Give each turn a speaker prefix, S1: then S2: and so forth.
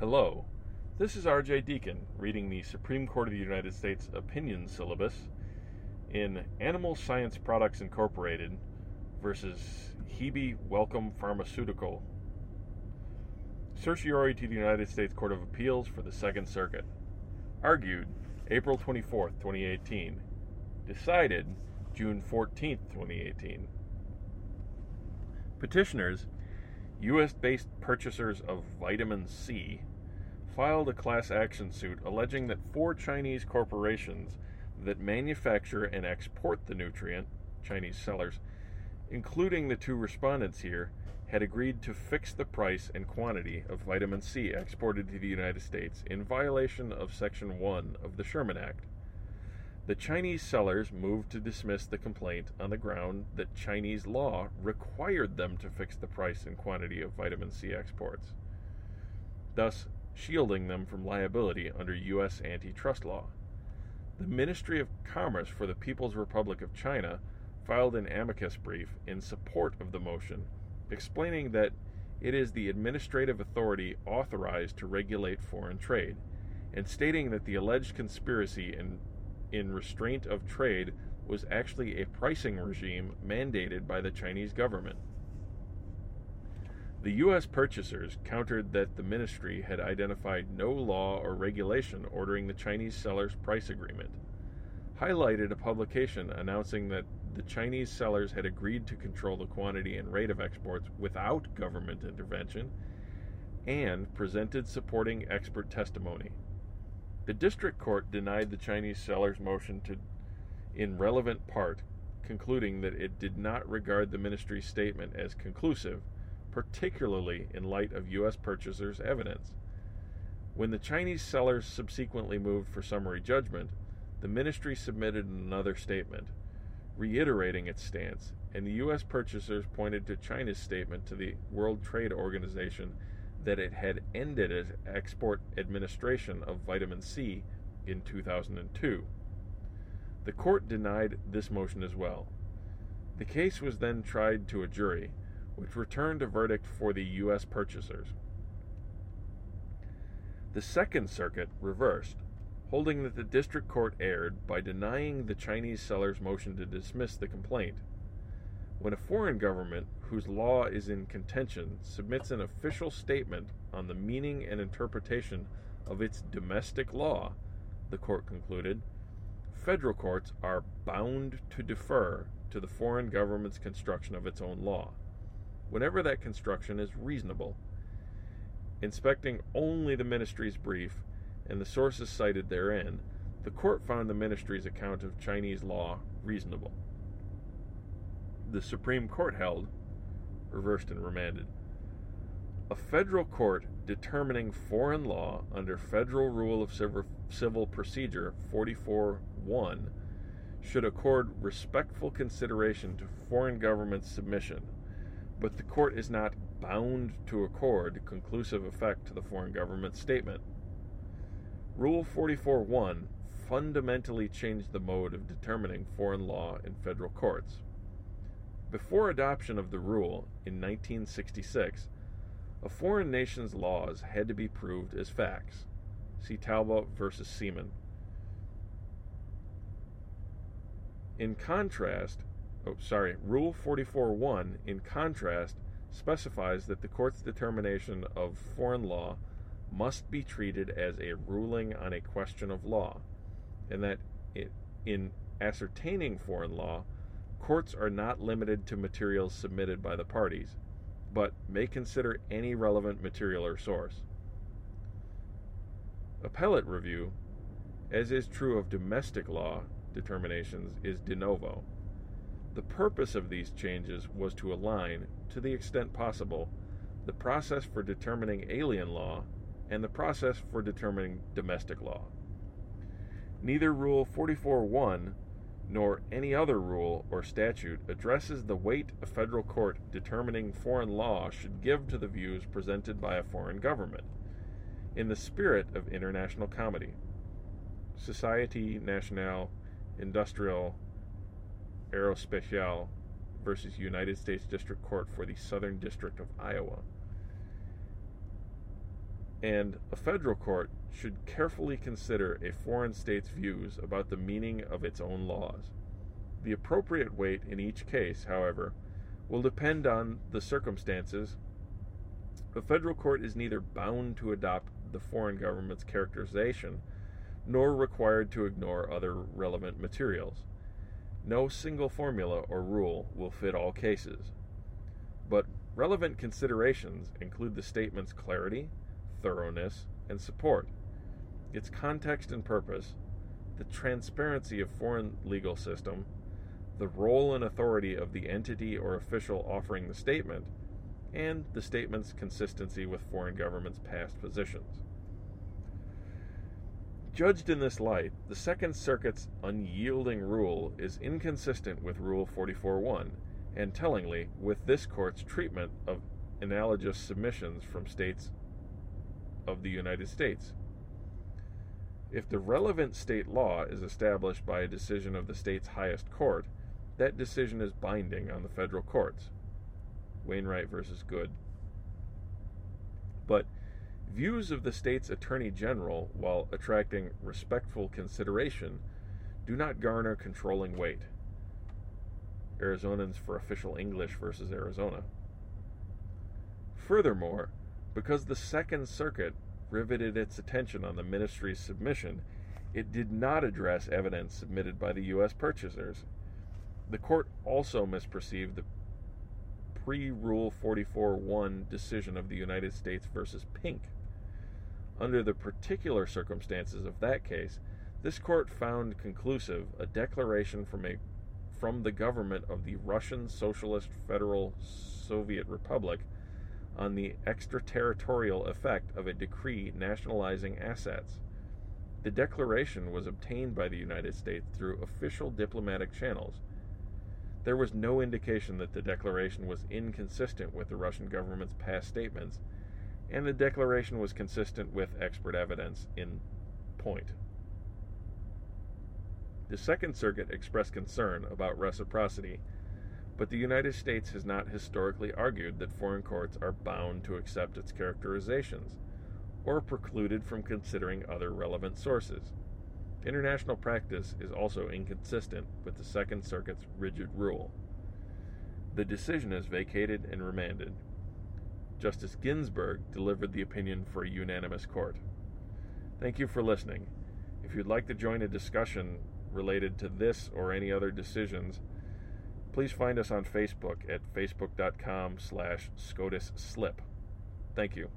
S1: Hello, this is RJ Deacon reading the Supreme Court of the United States opinion syllabus in Animal Science Products Incorporated versus Hebei Welcome Pharmaceutical. Certiorari to the United States Court of Appeals for the Second Circuit. Argued April 24th, 2018. Decided June 14th, 2018. Petitioners, U.S. based purchasers of vitamin C, filed a class action suit alleging that four Chinese corporations that manufacture and export the nutrient, Chinese sellers, including the two respondents here, had agreed to fix the price and quantity of vitamin C exported to the United States in violation of Section 1 of the Sherman Act. The Chinese sellers moved to dismiss the complaint on the ground that Chinese law required them to fix the price and quantity of vitamin C exports, thus shielding them from liability under U.S. antitrust law. The Ministry of Commerce for the People's Republic of China filed an amicus brief in support of the motion, explaining that it is the administrative authority authorized to regulate foreign trade, and stating that the alleged conspiracy in, in restraint of trade was actually a pricing regime mandated by the Chinese government. The U.S. purchasers countered that the ministry had identified no law or regulation ordering the Chinese sellers' price agreement, highlighted a publication announcing that the Chinese sellers had agreed to control the quantity and rate of exports without government intervention, and presented supporting expert testimony. The district court denied the Chinese sellers' motion to, in relevant part, concluding that it did not regard the ministry's statement as conclusive, particularly in light of U.S. purchasers' evidence. When the Chinese sellers subsequently moved for summary judgment, the ministry submitted another statement reiterating its stance, and the U.S. purchasers pointed to China's statement to the World Trade Organization that it had ended its export administration of vitamin C in 2002. The court denied this motion as well. The case was then tried to a jury, which returned a verdict for the U.S. purchasers. The Second Circuit reversed, holding that the district court erred by denying the Chinese seller's motion to dismiss the complaint. When a foreign government whose law is in contention submits an official statement on the meaning and interpretation of its domestic law, the court concluded, federal courts are bound to defer to the foreign government's construction of its own law, whenever that construction is reasonable. Inspecting only the ministry's brief and the sources cited therein, the court found the ministry's account of Chinese law reasonable. The Supreme Court held, reversed and remanded, a federal court determining foreign law under Federal Rule of Civil Procedure 44.1 should accord respectful consideration to foreign government submission, but the court is not bound to accord conclusive effect to the foreign government statement. Rule 44.1 fundamentally changed the mode of determining foreign law in federal courts. Before adoption of the rule in 1966, a foreign nation's laws had to be proved as facts. See Talbot versus Seeman. In contrast, oh, sorry, Rule 44.1, in contrast, specifies that the court's determination of foreign law must be treated as a ruling on a question of law, and that it, in ascertaining foreign law, courts are not limited to materials submitted by the parties, but may consider any relevant material or source. Appellate review, as is true of domestic law determinations, is de novo. The purpose of these changes was to align, to the extent possible, the process for determining alien law and the process for determining domestic law. Neither Rule 44.1 nor any other rule or statute addresses the weight a federal court determining foreign law should give to the views presented by a foreign government, in the spirit of international comity. Société Nationale Industrielle Aerospatiale versus United States District Court for the Southern District of Iowa. And a federal court should carefully consider a foreign state's views about the meaning of its own laws. The appropriate weight in each case, however, will depend on the circumstances. A federal court is neither bound to adopt the foreign government's characterization nor required to ignore other relevant materials. No single formula or rule will fit all cases. But relevant considerations include the statement's clarity, thoroughness, and support, its context and purpose, the transparency of foreign legal system, the role and authority of the entity or official offering the statement, and the statement's consistency with foreign governments' past positions. Judged in this light, the Second Circuit's unyielding rule is inconsistent with Rule 44.1 and tellingly with this court's treatment of analogous submissions from states of the United States. If the relevant state law is established by a decision of the state's highest court, that decision is binding on the federal courts. Wainwright versus Goode. But Views of the state's attorney general, while attracting respectful consideration, do not garner controlling weight. Arizonans for official English versus Arizona. Furthermore, because the Second Circuit riveted its attention on the ministry's submission, it did not address evidence submitted by the U.S. purchasers. The court also misperceived the pre Rule 44 1 decision of the United States versus Pink under the particular circumstances of that case, this court found conclusive a declaration from a from the government of the Russian Socialist Federal Soviet Republic on the extraterritorial effect of a decree nationalizing assets. The declaration was obtained by the United States through official diplomatic channels. There was no indication that the declaration was inconsistent with the Russian government's past statements and the declaration was consistent with expert evidence in point. The Second Circuit expressed concern about reciprocity, but the United States has not historically argued that foreign courts are bound to accept its characterizations or precluded from considering other relevant sources. International practice is also inconsistent with the Second Circuit's rigid rule. The decision is vacated and remanded Justice Ginsburg delivered the opinion for a unanimous court. Thank you for listening. If you'd like to join a discussion related to this or any other decisions, please find us on Facebook at facebook.com slash SCOTUSSLIP. Thank you.